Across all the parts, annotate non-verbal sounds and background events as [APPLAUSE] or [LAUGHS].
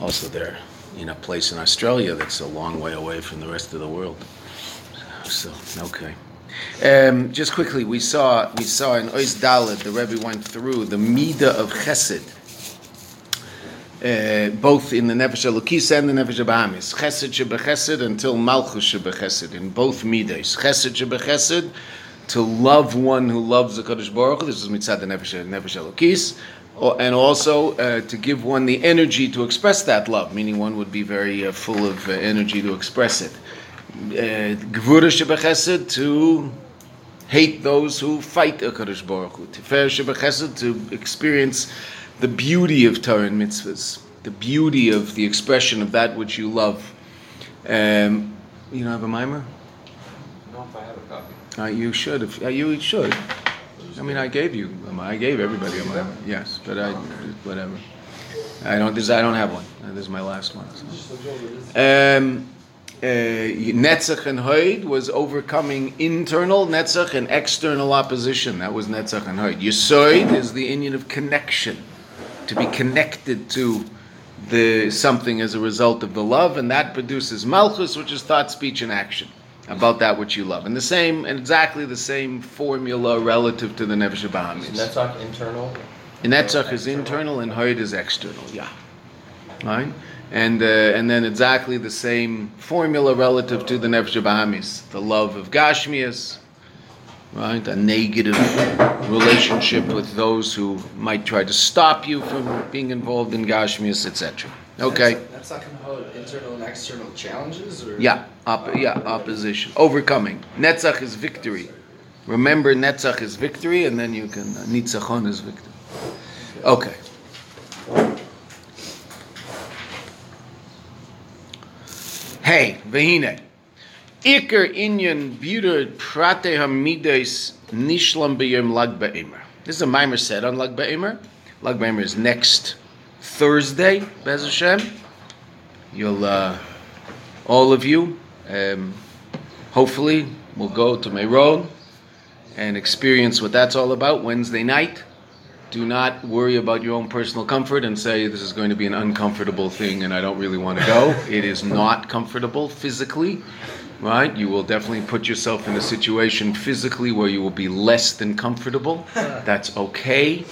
Also, they're in a place in Australia that's a long way away from the rest of the world. So, okay. Um, just quickly, we saw we saw in Ois the Rebbe went through the Mida of Chesed, uh, both in the Nefesh Elokis and the Nefesh Bahamis. Chesed shebechesed until Malchus shebechesed, in both Midas. Chesed shebechesed, to love one who loves the Kadosh Baruch this is Mitzad the Nefesh, Nefesh Elokis, and also uh, to give one the energy to express that love, meaning one would be very uh, full of uh, energy to express it. Gvura shebechesed, to hate those who fight the Kadosh Baruch Hu. Tifer shebechesed, to experience the beauty of Torah and mitzvahs, the beauty of the expression of that which you love. Um, you don't have a mimer? No, if I have a copy. Uh, you should. If, uh, you should. I mean, I gave you. I gave everybody a. Yes, but I whatever. I don't. This I don't have one. Uh, this is my last one. So. Um, uh, Netzach and Hoid was overcoming internal Netzach and external opposition. That was Netzach and Hoid. Yisoid is the union of connection, to be connected to the something as a result of the love, and that produces Malchus, which is thought, speech, and action about that which you love. And the same, and exactly the same formula relative to the Nefesh Bahamis. Netzach internal? Netzach is internal and Hoid is external, yeah. Right? And, uh, and then exactly the same formula relative to the Nefesh Bahamis. The love of Gashmias, right? A negative relationship with those who might try to stop you from being involved in Gashmias, etc. Okay. That's not to hold internal and external challenges, or Yeah, op- yeah, opposition, overcoming. Netzach is victory. Remember, Netzach is victory, and then you can uh, Nitzachon is victory. Okay. Hey, vehine. Iker inyan buter prate hamides nishlam b'yom lag ba'emer. This is a mimer said on lag ba'emer. Lag ba'emer is next Thursday, Bez Hashem. You'll, uh, all of you, um, hopefully, will go to Meron and experience what that's all about Wednesday night. Do not worry about your own personal comfort and say this is going to be an uncomfortable thing and I don't really want to go. It is not comfortable physically, right? You will definitely put yourself in a situation physically where you will be less than comfortable. [LAUGHS] That's okay,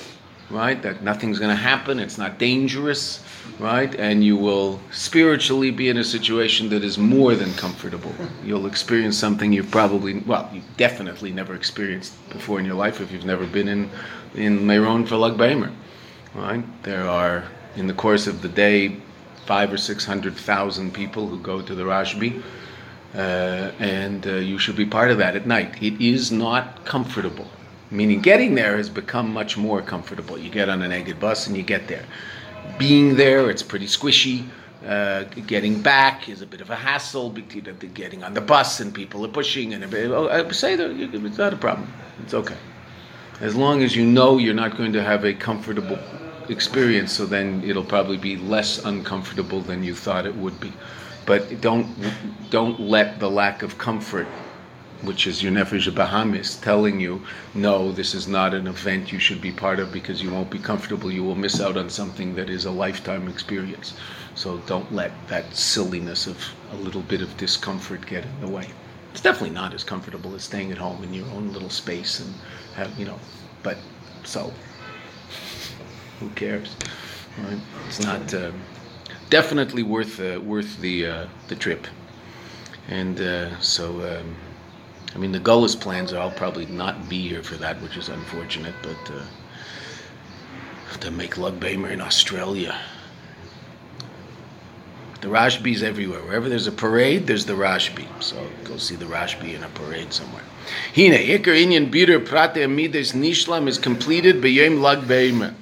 right? That nothing's going to happen. It's not dangerous, right? And you will spiritually be in a situation that is more than comfortable. You'll experience something you've probably, well, you've definitely never experienced before in your life if you've never been in in Meron for Lag Baimer, right? There are in the course of the day five or six hundred thousand people who go to the Rashbi. Uh, and uh, you should be part of that at night. It is not comfortable, meaning getting there has become much more comfortable. You get on an Egged bus and you get there. Being there, it's pretty squishy. Uh, getting back is a bit of a hassle. Getting on the bus and people are pushing, and oh, I say that it's not a problem. It's okay, as long as you know you're not going to have a comfortable experience. So then it'll probably be less uncomfortable than you thought it would be. But don't don't let the lack of comfort which is your nefesh bahamis, telling you, no, this is not an event you should be part of because you won't be comfortable. You will miss out on something that is a lifetime experience. So don't let that silliness of a little bit of discomfort get in the way. It's definitely not as comfortable as staying at home in your own little space and have, you know, but so who cares? Right? It's not uh, definitely worth uh, worth the uh, the trip. And uh, so. Um, I mean, the Gullus plans are I'll probably not be here for that, which is unfortunate, but uh, to make Lug Bamer in Australia. The Rashbi's everywhere. Wherever there's a parade, there's the Rashbi. So go see the Rashbi in a parade somewhere. Hine, Iker Inyan Bitter Prate Amides Nishlam is completed B'Yem Lag Be'emer.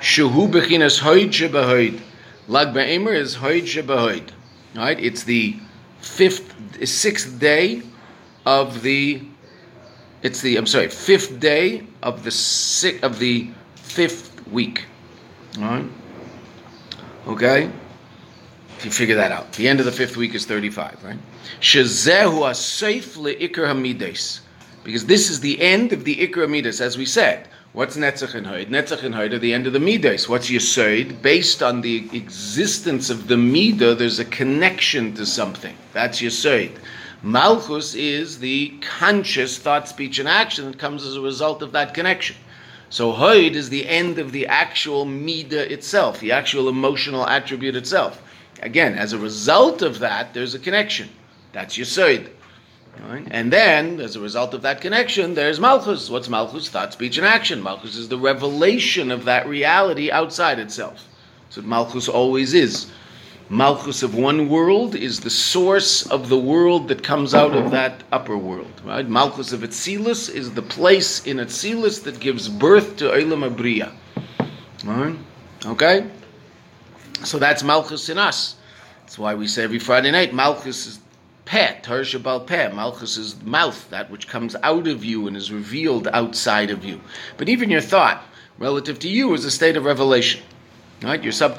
Shuhu Bechinas Hoid Shebahoid. Lag Be'emer is Hoid Shebahoid. Right? It's the fifth, sixth day of the it's the I'm sorry fifth day of the sixth of the fifth week. All right. Okay. If you figure that out, the end of the fifth week is 35, right? Shazehu asayf leikar hamides, because this is the end of the ikar hamides. As we said, What's Netzach and Hoid? Netzach and Hoid are the end of the Midas. What's Yesod? Based on the existence of the Midah, there's a connection to something. That's Yesod. Malchus is the conscious thought, speech, and action that comes as a result of that connection. So Hoid is the end of the actual Midah itself, the actual emotional attribute itself. Again, as a result of that, there's a connection. That's Yesod. Right? And then, as a result of that connection, there's Malchus. What's Malchus? Thought, speech, and action. Malchus is the revelation of that reality outside itself. What Malchus always is. Malchus of one world is the source of the world that comes out of that upper world. Right? Malchus of Atzilus is the place in Atzilus that gives birth to Eilam Abriya. Right? Okay? So that's Malchus in us. That's why we say every Friday night, Malchus is peh, Torah Shabbal peh. Malchus is mouth, that which comes out of you and is revealed outside of you. But even your thought, relative to you, is a state of revelation. Right? Your sub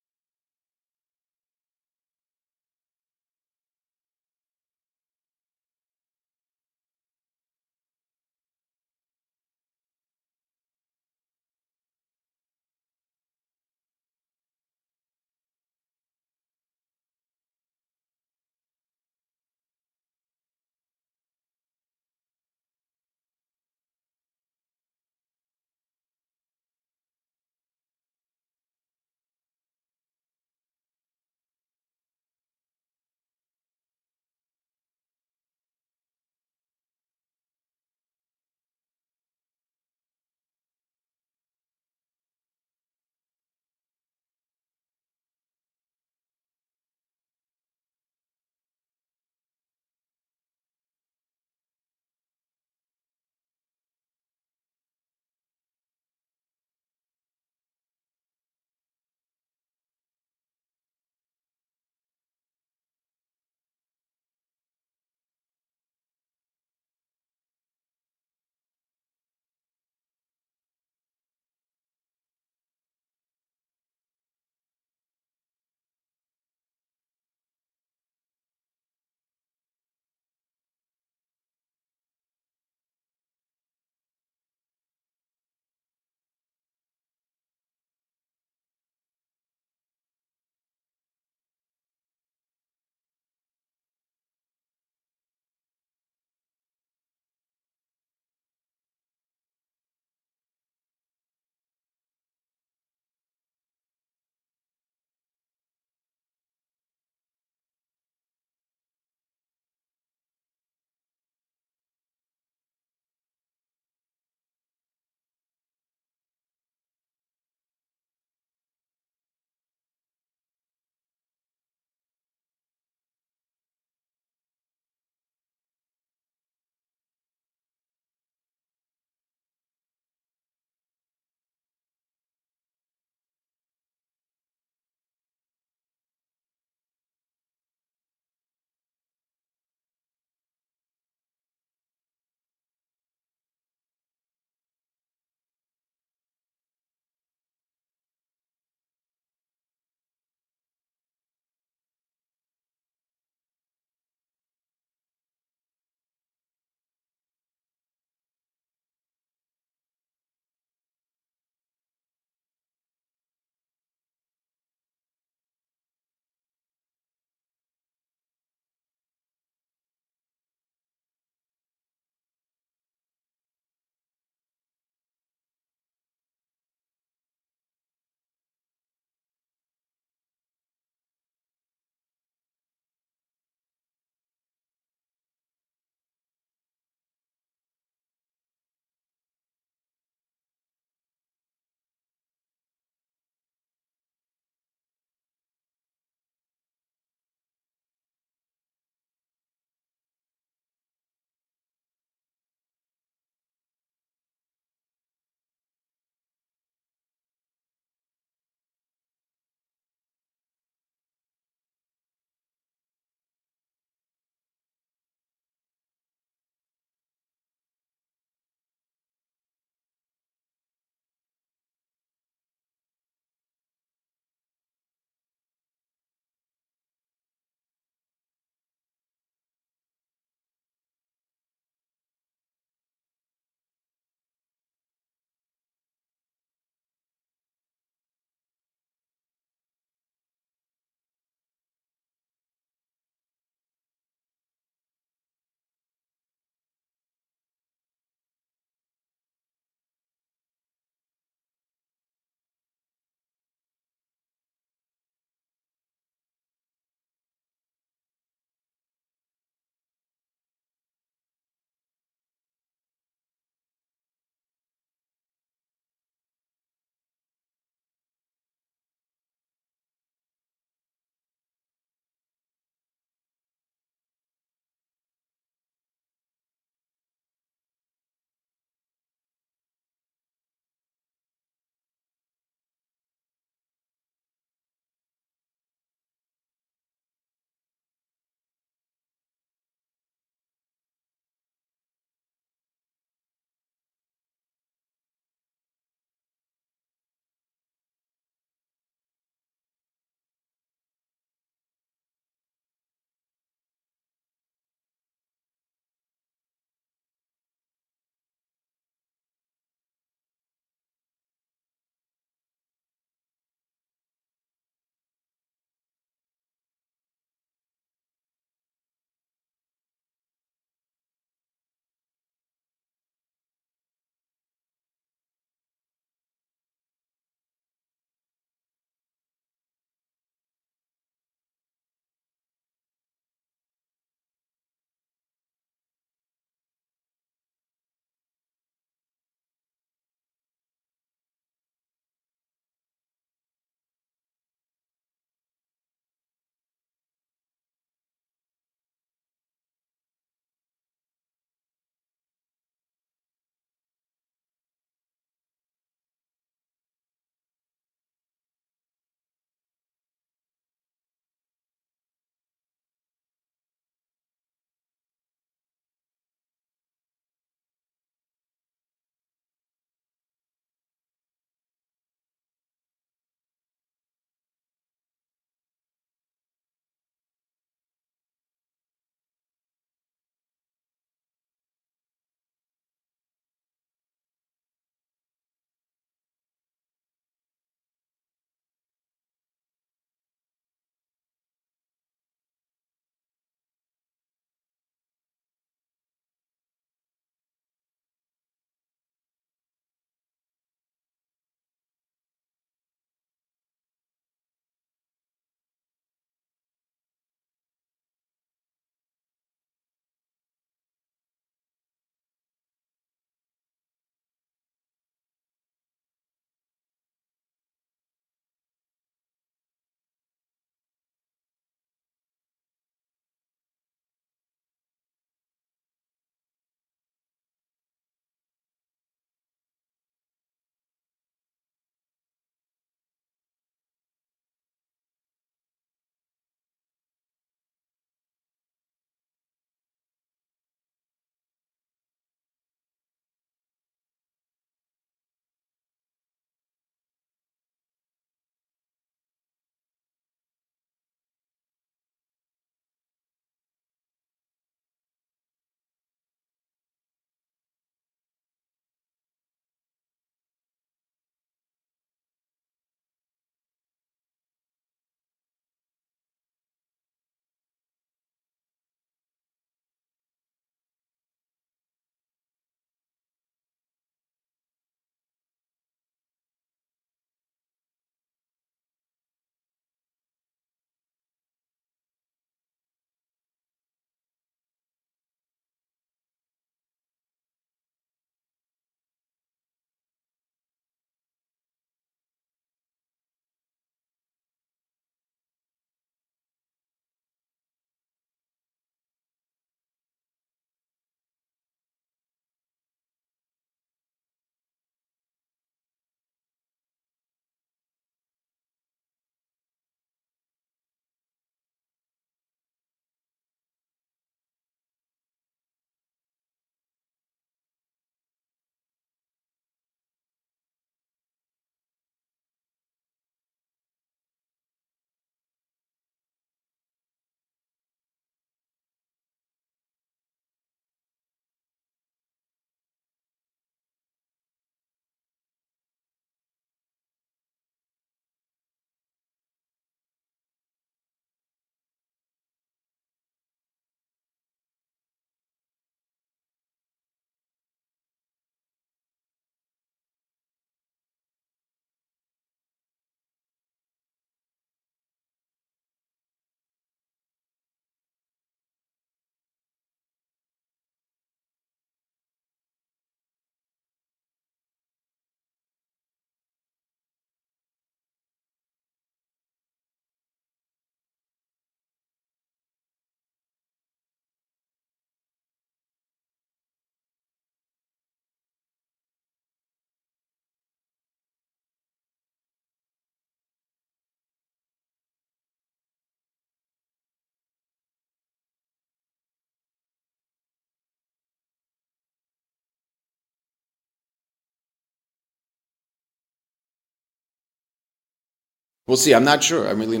We'll see. I'm not sure. I'm really not.